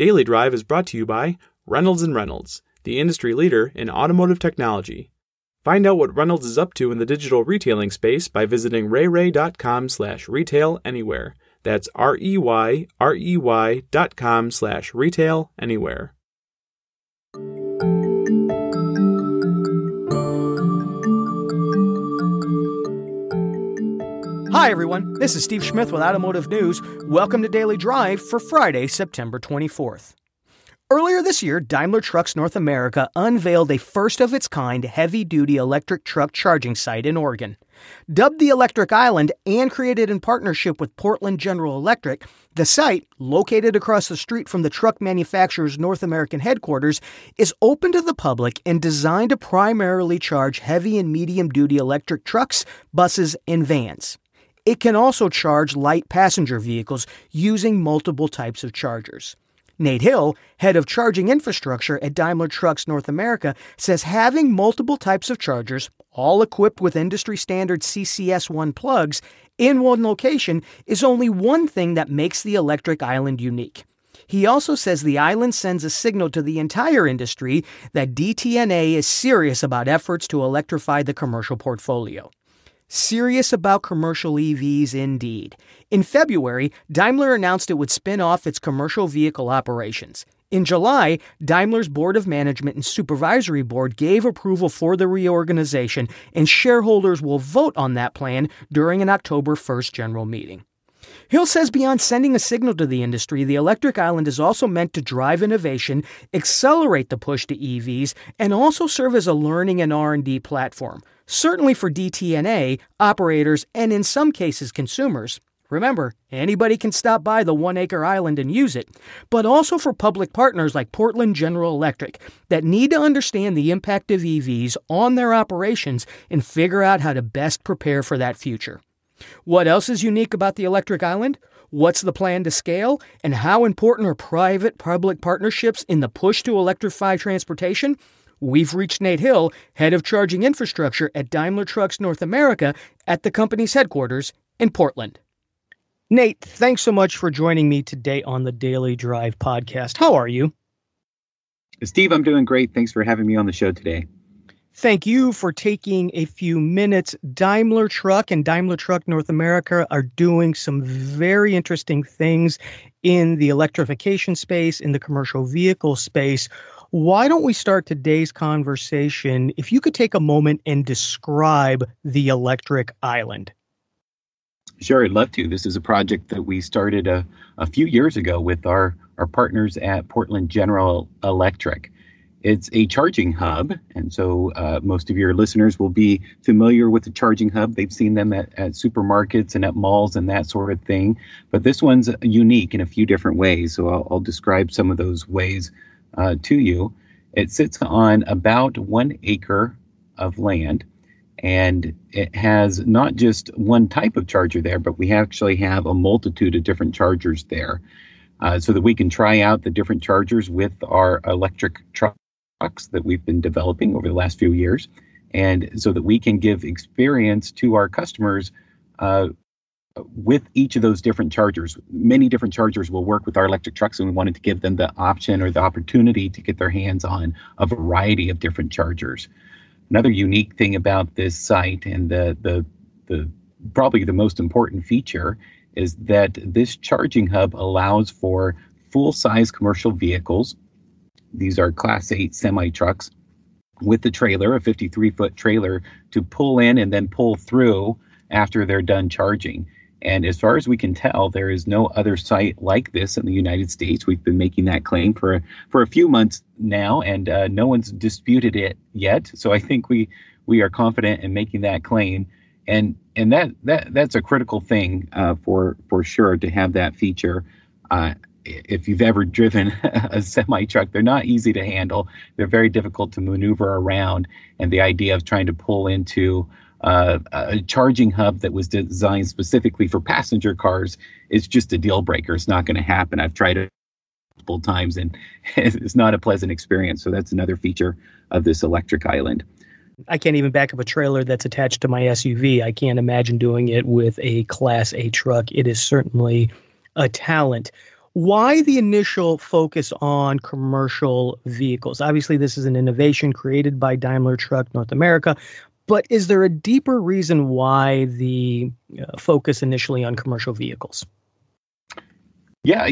Daily Drive is brought to you by Reynolds and Reynolds, the industry leader in automotive technology. Find out what Reynolds is up to in the digital retailing space by visiting reyrey.com slash retail anywhere. That's R-E-Y, R-E-Y dot com slash retail anywhere. Hi, everyone. This is Steve Smith with Automotive News. Welcome to Daily Drive for Friday, September 24th. Earlier this year, Daimler Trucks North America unveiled a first of its kind heavy duty electric truck charging site in Oregon. Dubbed the Electric Island and created in partnership with Portland General Electric, the site, located across the street from the truck manufacturer's North American headquarters, is open to the public and designed to primarily charge heavy and medium duty electric trucks, buses, and vans. It can also charge light passenger vehicles using multiple types of chargers. Nate Hill, head of charging infrastructure at Daimler Trucks North America, says having multiple types of chargers, all equipped with industry standard CCS1 plugs, in one location is only one thing that makes the electric island unique. He also says the island sends a signal to the entire industry that DTNA is serious about efforts to electrify the commercial portfolio. Serious about commercial EVs indeed. In February, Daimler announced it would spin off its commercial vehicle operations. In July, Daimler's Board of Management and Supervisory Board gave approval for the reorganization, and shareholders will vote on that plan during an October 1st general meeting. Hill says beyond sending a signal to the industry, the electric island is also meant to drive innovation, accelerate the push to EVs, and also serve as a learning and R&D platform certainly for DTNA, operators, and in some cases consumers. Remember, anybody can stop by the one acre island and use it, but also for public partners like Portland General Electric that need to understand the impact of EVs on their operations and figure out how to best prepare for that future. What else is unique about the electric island? What's the plan to scale? And how important are private public partnerships in the push to electrify transportation? We've reached Nate Hill, head of charging infrastructure at Daimler Trucks North America, at the company's headquarters in Portland. Nate, thanks so much for joining me today on the Daily Drive podcast. How are you? Steve, I'm doing great. Thanks for having me on the show today. Thank you for taking a few minutes. Daimler Truck and Daimler Truck North America are doing some very interesting things in the electrification space, in the commercial vehicle space. Why don't we start today's conversation? If you could take a moment and describe the Electric Island. Sure, I'd love to. This is a project that we started a, a few years ago with our, our partners at Portland General Electric. It's a charging hub, and so uh, most of your listeners will be familiar with the charging hub. They've seen them at, at supermarkets and at malls and that sort of thing. But this one's unique in a few different ways. So I'll, I'll describe some of those ways uh, to you. It sits on about one acre of land, and it has not just one type of charger there, but we actually have a multitude of different chargers there. Uh, so that we can try out the different chargers with our electric trucks that we've been developing over the last few years, and so that we can give experience to our customers uh, with each of those different chargers, many different chargers will work with our electric trucks, and we wanted to give them the option or the opportunity to get their hands on a variety of different chargers. Another unique thing about this site, and the the the probably the most important feature, is that this charging hub allows for full-size commercial vehicles. These are Class 8 semi trucks with the trailer, a 53-foot trailer, to pull in and then pull through after they're done charging. And as far as we can tell, there is no other site like this in the United States. We've been making that claim for for a few months now, and uh, no one's disputed it yet. So I think we we are confident in making that claim, and and that that that's a critical thing uh, for for sure to have that feature. Uh, if you've ever driven a semi truck, they're not easy to handle. They're very difficult to maneuver around, and the idea of trying to pull into uh, a charging hub that was designed specifically for passenger cars is just a deal breaker. It's not going to happen. I've tried it multiple times and it's not a pleasant experience. So that's another feature of this electric island. I can't even back up a trailer that's attached to my SUV. I can't imagine doing it with a Class A truck. It is certainly a talent. Why the initial focus on commercial vehicles? Obviously, this is an innovation created by Daimler Truck North America, but is there a deeper reason why the uh, focus initially on commercial vehicles? Yeah,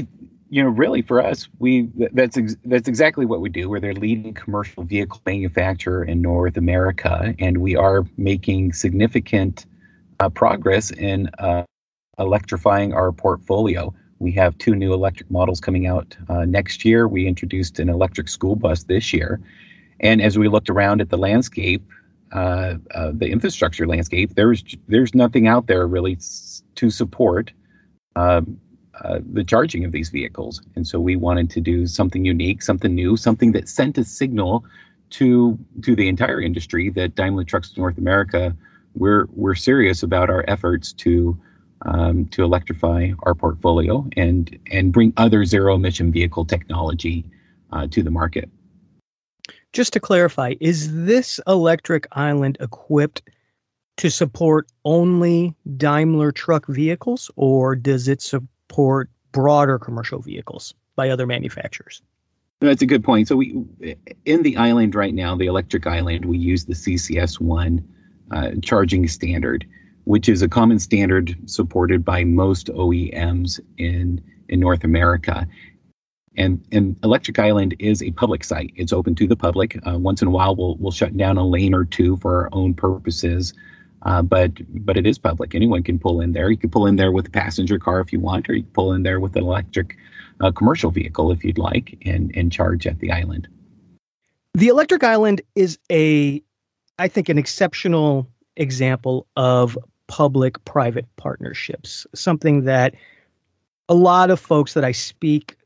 you know, really for us, we that's ex- that's exactly what we do. We're the leading commercial vehicle manufacturer in North America, and we are making significant uh, progress in uh, electrifying our portfolio. We have two new electric models coming out uh, next year. We introduced an electric school bus this year, and as we looked around at the landscape, uh, uh, the infrastructure landscape, there's there's nothing out there really to support. Um, uh, the charging of these vehicles. And so we wanted to do something unique, something new, something that sent a signal to to the entire industry that Daimler Trucks North America we're we're serious about our efforts to um, to electrify our portfolio and and bring other zero emission vehicle technology uh, to the market. Just to clarify, is this electric island equipped to support only Daimler truck vehicles, or does it support broader commercial vehicles by other manufacturers. That's a good point. So we, in the island right now, the electric island, we use the CCS1 uh, charging standard, which is a common standard supported by most OEMs in in North America. And and Electric Island is a public site. It's open to the public. Uh, once in a while, we'll we'll shut down a lane or two for our own purposes. Uh, but but it is public. Anyone can pull in there. You can pull in there with a passenger car if you want, or you can pull in there with an electric uh, commercial vehicle if you'd like, and and charge at the island. The electric island is a, I think, an exceptional example of public-private partnerships. Something that a lot of folks that I speak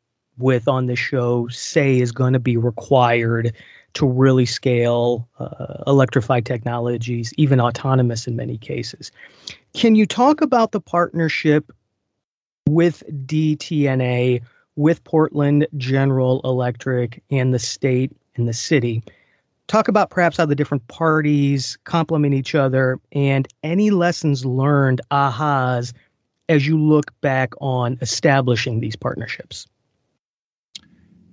with on this show say is going to be required to really scale uh, electrified technologies, even autonomous in many cases. Can you talk about the partnership with DTNA, with Portland General Electric, and the state and the city? Talk about perhaps how the different parties complement each other and any lessons learned, ahas, as you look back on establishing these partnerships.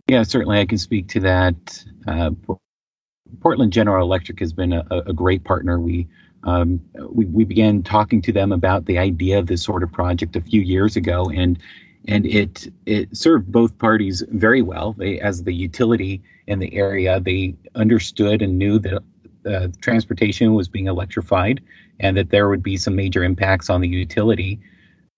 Yeah, certainly I can speak to that. Uh, Portland General Electric has been a, a great partner. We, um, we we began talking to them about the idea of this sort of project a few years ago, and and it it served both parties very well. They, as the utility in the area, they understood and knew that uh, transportation was being electrified, and that there would be some major impacts on the utility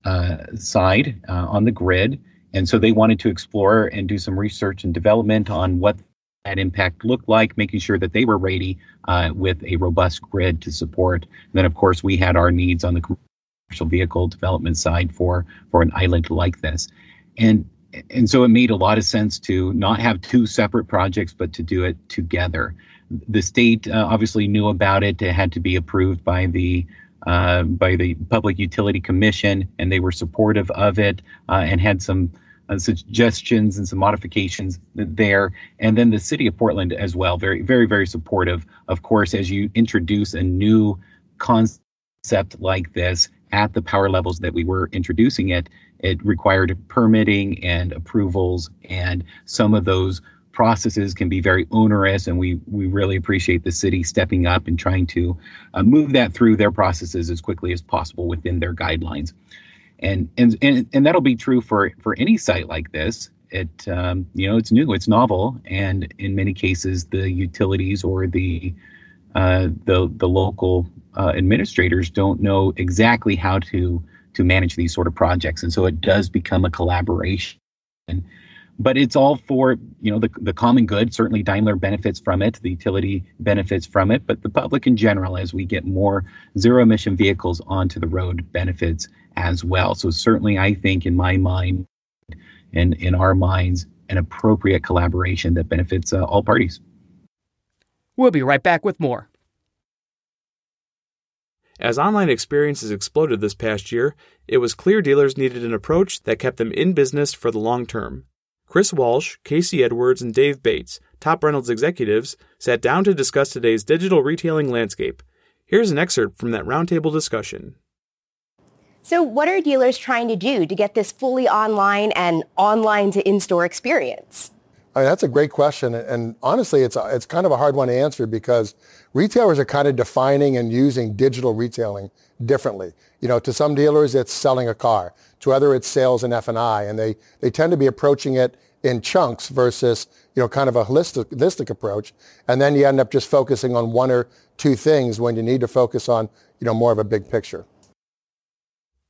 uh, side uh, on the grid. And so they wanted to explore and do some research and development on what that impact looked like, making sure that they were ready uh, with a robust grid to support. And then, of course, we had our needs on the commercial vehicle development side for for an island like this, and and so it made a lot of sense to not have two separate projects, but to do it together. The state uh, obviously knew about it; it had to be approved by the uh, by the Public Utility Commission, and they were supportive of it uh, and had some uh, suggestions and some modifications there. And then the city of Portland as well, very, very, very supportive. Of course, as you introduce a new concept like this at the power levels that we were introducing it, it required permitting and approvals, and some of those processes can be very onerous and we we really appreciate the city stepping up and trying to uh, move that through their processes as quickly as possible within their guidelines. And and and, and that'll be true for for any site like this. It um, you know it's new it's novel and in many cases the utilities or the uh, the the local uh, administrators don't know exactly how to to manage these sort of projects. And so it does become a collaboration but it's all for you know the, the common good certainly daimler benefits from it the utility benefits from it but the public in general as we get more zero emission vehicles onto the road benefits as well. So certainly, I think in my mind and in our minds, an appropriate collaboration that benefits uh, all parties. We'll be right back with more. As online experiences exploded this past year, it was clear dealers needed an approach that kept them in business for the long term. Chris Walsh, Casey Edwards, and Dave Bates, top Reynolds executives, sat down to discuss today's digital retailing landscape. Here's an excerpt from that roundtable discussion. So what are dealers trying to do to get this fully online and online to in-store experience? I mean, that's a great question. And honestly, it's, it's kind of a hard one to answer because retailers are kind of defining and using digital retailing differently. You know, to some dealers, it's selling a car. To other, it's sales and F&I. And they, they tend to be approaching it in chunks versus, you know, kind of a holistic, holistic approach. And then you end up just focusing on one or two things when you need to focus on, you know, more of a big picture.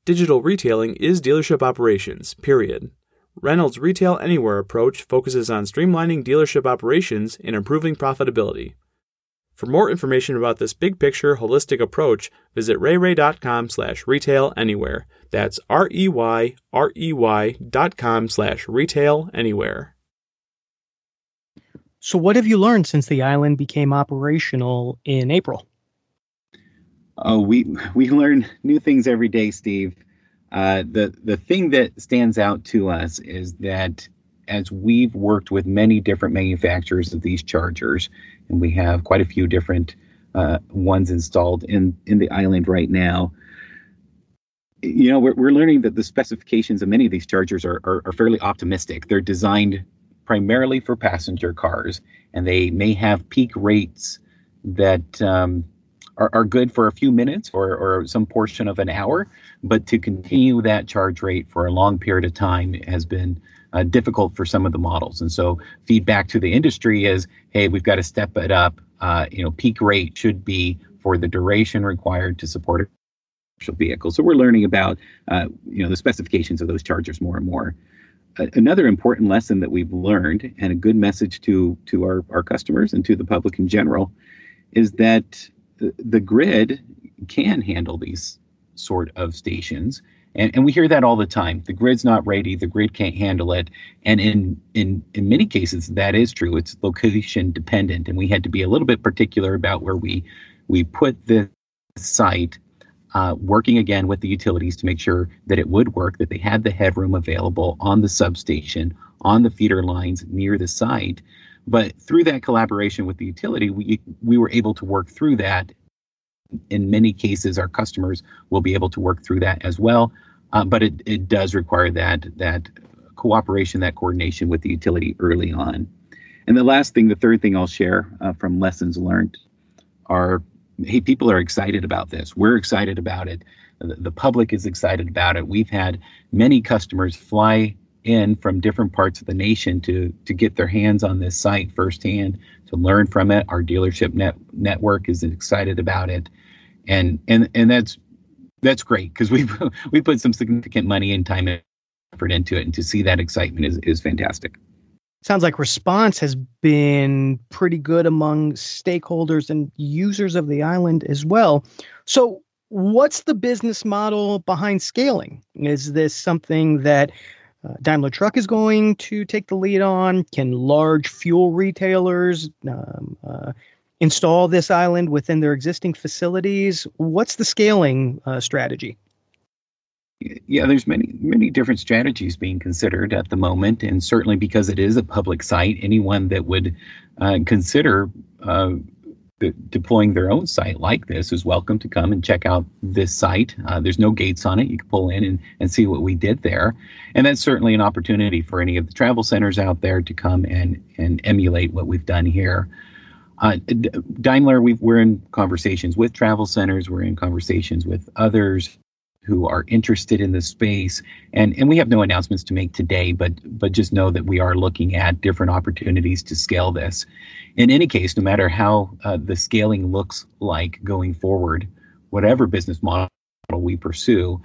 Digital retailing is dealership operations, period. Reynolds' Retail Anywhere approach focuses on streamlining dealership operations and improving profitability. For more information about this big picture holistic approach, visit reyrey.com slash retail anywhere. That's R-E-Y-R-E-Y dot com slash retail anywhere. So what have you learned since the island became operational in April? Oh, we we learn new things every day, Steve. Uh, the the thing that stands out to us is that as we've worked with many different manufacturers of these chargers, and we have quite a few different uh, ones installed in in the island right now. You know, we're, we're learning that the specifications of many of these chargers are, are, are fairly optimistic. They're designed primarily for passenger cars, and they may have peak rates that um, are, are good for a few minutes or, or some portion of an hour, but to continue that charge rate for a long period of time has been uh, difficult for some of the models. And so feedback to the industry is, hey, we've got to step it up. Uh, you know, peak rate should be for the duration required to support a commercial vehicle. So we're learning about, uh, you know, the specifications of those chargers more and more. another important lesson that we've learned and a good message to to our, our customers and to the public in general is that the, grid can handle these sort of stations. And, and we hear that all the time. The grid's not ready. The grid can't handle it. And in, in, in many cases, that is true. It's location dependent. And we had to be a little bit particular about where we, we put the site, uh, working again with the utilities to make sure that it would work, that they had the headroom available on the substation, on the feeder lines near the site. But through that collaboration with the utility, we we were able to work through that. In many cases, our customers will be able to work through that as well. Uh, but it, it does require that that cooperation, that coordination with the utility early on. And the last thing, the third thing I'll share uh, from lessons learned are hey, people are excited about this. We're excited about it. The, the public is excited about it. We've had many customers fly in from different parts of the nation to to get their hands on this site firsthand to learn from it our dealership net network is excited about it and and and that's that's great because we we put some significant money and time and effort into it and to see that excitement is is fantastic. Sounds like response has been pretty good among stakeholders and users of the island as well. So what's the business model behind scaling? Is this something that uh, Daimler Truck is going to take the lead on. Can large fuel retailers um, uh, install this island within their existing facilities? What's the scaling uh, strategy? Yeah, there's many many different strategies being considered at the moment, and certainly because it is a public site, anyone that would uh, consider uh, deploying their own site like this is welcome to come and check out this site. Uh, there's no gates on it. You can pull in and, and see what we did there. And that's certainly an opportunity for any of the travel centers out there to come and, and emulate what we've done here. Uh, Daimler, we are in conversations with travel centers. We're in conversations with others who are interested in the space. And and we have no announcements to make today but but just know that we are looking at different opportunities to scale this. In any case no matter how uh, the scaling looks like going forward whatever business model we pursue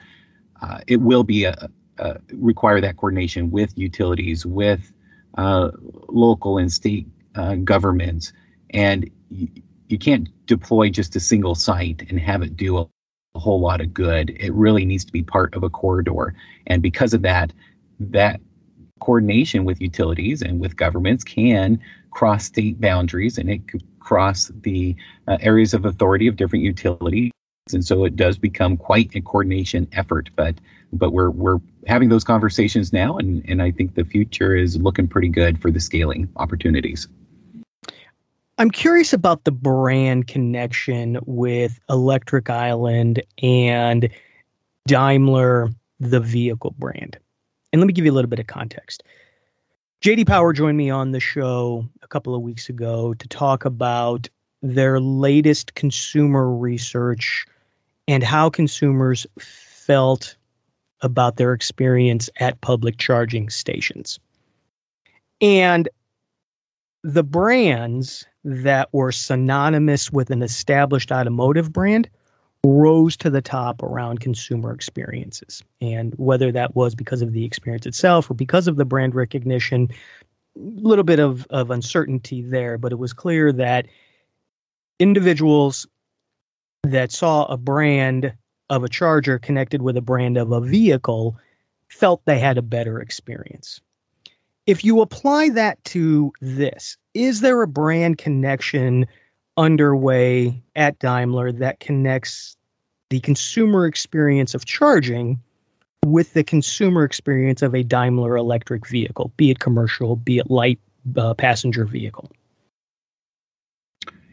uh, it will be a, a, require that coordination with utilities with uh, local and state uh, governments and you, you can't deploy just a single site and have it do a a whole lot of good. It really needs to be part of a corridor. And because of that, that coordination with utilities and with governments can cross state boundaries and it could cross the uh, areas of authority of different utilities. And so it does become quite a coordination effort. But but we're we're having those conversations now and, and I think the future is looking pretty good for the scaling opportunities. I'm curious about the brand connection with Electric Island and Daimler, the vehicle brand. And let me give you a little bit of context. JD Power joined me on the show a couple of weeks ago to talk about their latest consumer research and how consumers felt about their experience at public charging stations. And the brands that were synonymous with an established automotive brand rose to the top around consumer experiences. And whether that was because of the experience itself or because of the brand recognition, a little bit of, of uncertainty there, but it was clear that individuals that saw a brand of a charger connected with a brand of a vehicle felt they had a better experience. If you apply that to this, is there a brand connection underway at Daimler that connects the consumer experience of charging with the consumer experience of a Daimler electric vehicle, be it commercial, be it light uh, passenger vehicle?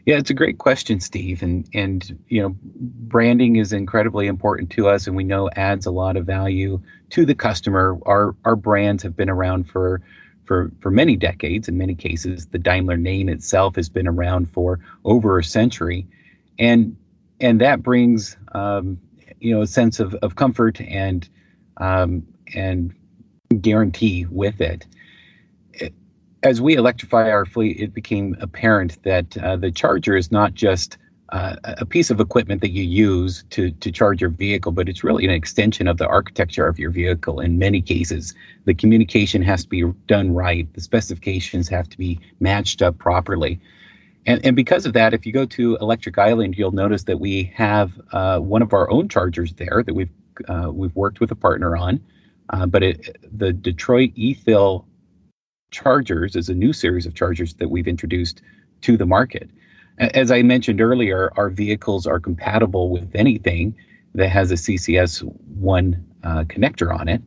Yeah, it's a great question, Steve. And and you know, branding is incredibly important to us, and we know adds a lot of value to the customer. Our our brands have been around for for for many decades. In many cases, the Daimler name itself has been around for over a century, and and that brings um, you know a sense of of comfort and um, and guarantee with it as we electrify our fleet, it became apparent that uh, the charger is not just uh, a piece of equipment that you use to to charge your vehicle, but it's really an extension of the architecture of your vehicle. In many cases, the communication has to be done right. The specifications have to be matched up properly. And, and because of that, if you go to Electric Island, you'll notice that we have uh, one of our own chargers there that we've uh, we've worked with a partner on. Uh, but it, the Detroit eFill chargers is a new series of chargers that we've introduced to the market. As I mentioned earlier, our vehicles are compatible with anything that has a CCS one uh, connector on it,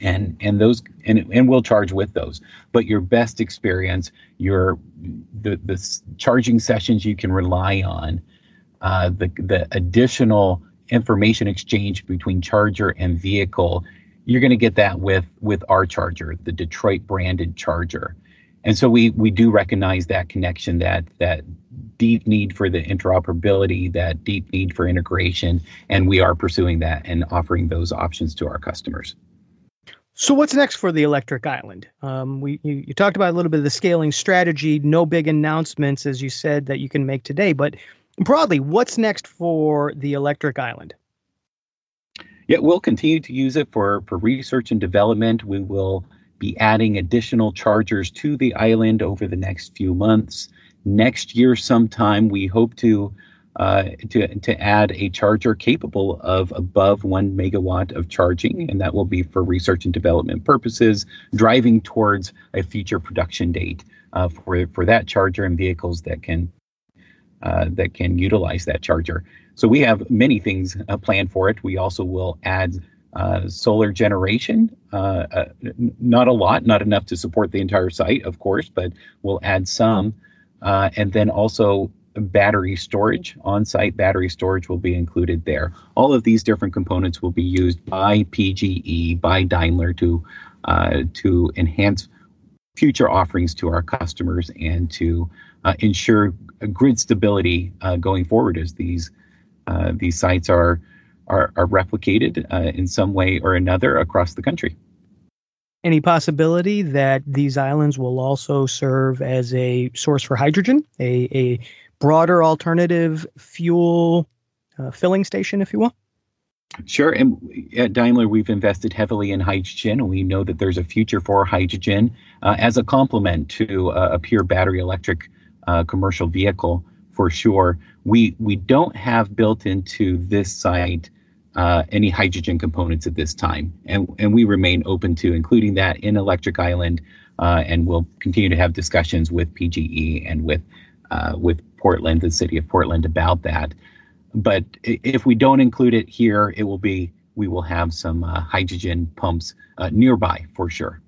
and and those and and we'll charge with those. But your best experience, your the the charging sessions you can rely on, uh, the the additional information exchange between charger and vehicle you're going to get that with with our charger, the Detroit branded charger. And so we we do recognize that connection, that that deep need for the interoperability, that deep need for integration, and we are pursuing that and offering those options to our customers. So what's next for the Electric Island? Um, we you, you, talked about a little bit of the scaling strategy. No big announcements, as you said, that you can make today. But broadly, what's next for the Electric Island? yeah, we'll continue to use it for, for research and development. We will be adding additional chargers to the island over the next few months. Next year, sometime, we hope to uh, to to add a charger capable of above one megawatt of charging, and that will be for research and development purposes, driving towards a future production date uh, for for that charger and vehicles that can uh, that can utilize that charger. So we have many things uh, planned for it. We also will add uh, solar generation. Uh, uh not a lot, not enough to support the entire site, of course, but we'll add some. Uh, and then also battery storage, on site battery storage will be included there. All of these different components will be used by PGE, by Daimler to, uh, to enhance future offerings to our customers and to ensure grid stability going forward as these uh, these sites are are, are replicated uh, in some way or another across the country. Any possibility that these islands will also serve as a source for hydrogen, a, a broader alternative fuel uh, filling station, if you will? Sure. And at Daimler, we've invested heavily in hydrogen, and we know that there's a future for hydrogen uh, as a complement to uh, a pure battery electric uh, commercial vehicle for sure. We we don't have built into this site uh, any hydrogen components at this time, and and we remain open to including that in Electric Island, uh, and we'll continue to have discussions with PGE and with uh, with Portland, the city of Portland, about that. But if we don't include it here, it will be we will have some uh, hydrogen pumps uh, nearby for sure.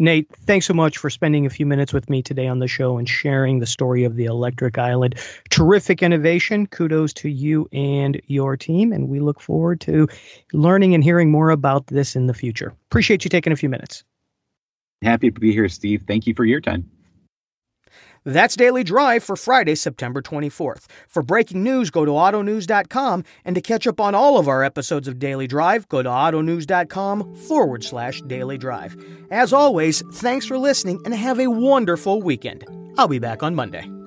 Nate, thanks so much for spending a few minutes with me today on the show and sharing the story of the Electric Island. Terrific innovation. Kudos to you and your team. And we look forward to learning and hearing more about this in the future. Appreciate you taking a few minutes. Happy to be here, Steve. Thank you for your time. That's Daily Drive for Friday, September 24th. For breaking news, go to autonews.com. And to catch up on all of our episodes of Daily Drive, go to autonews.com forward slash daily drive. As always, thanks for listening and have a wonderful weekend. I'll be back on Monday.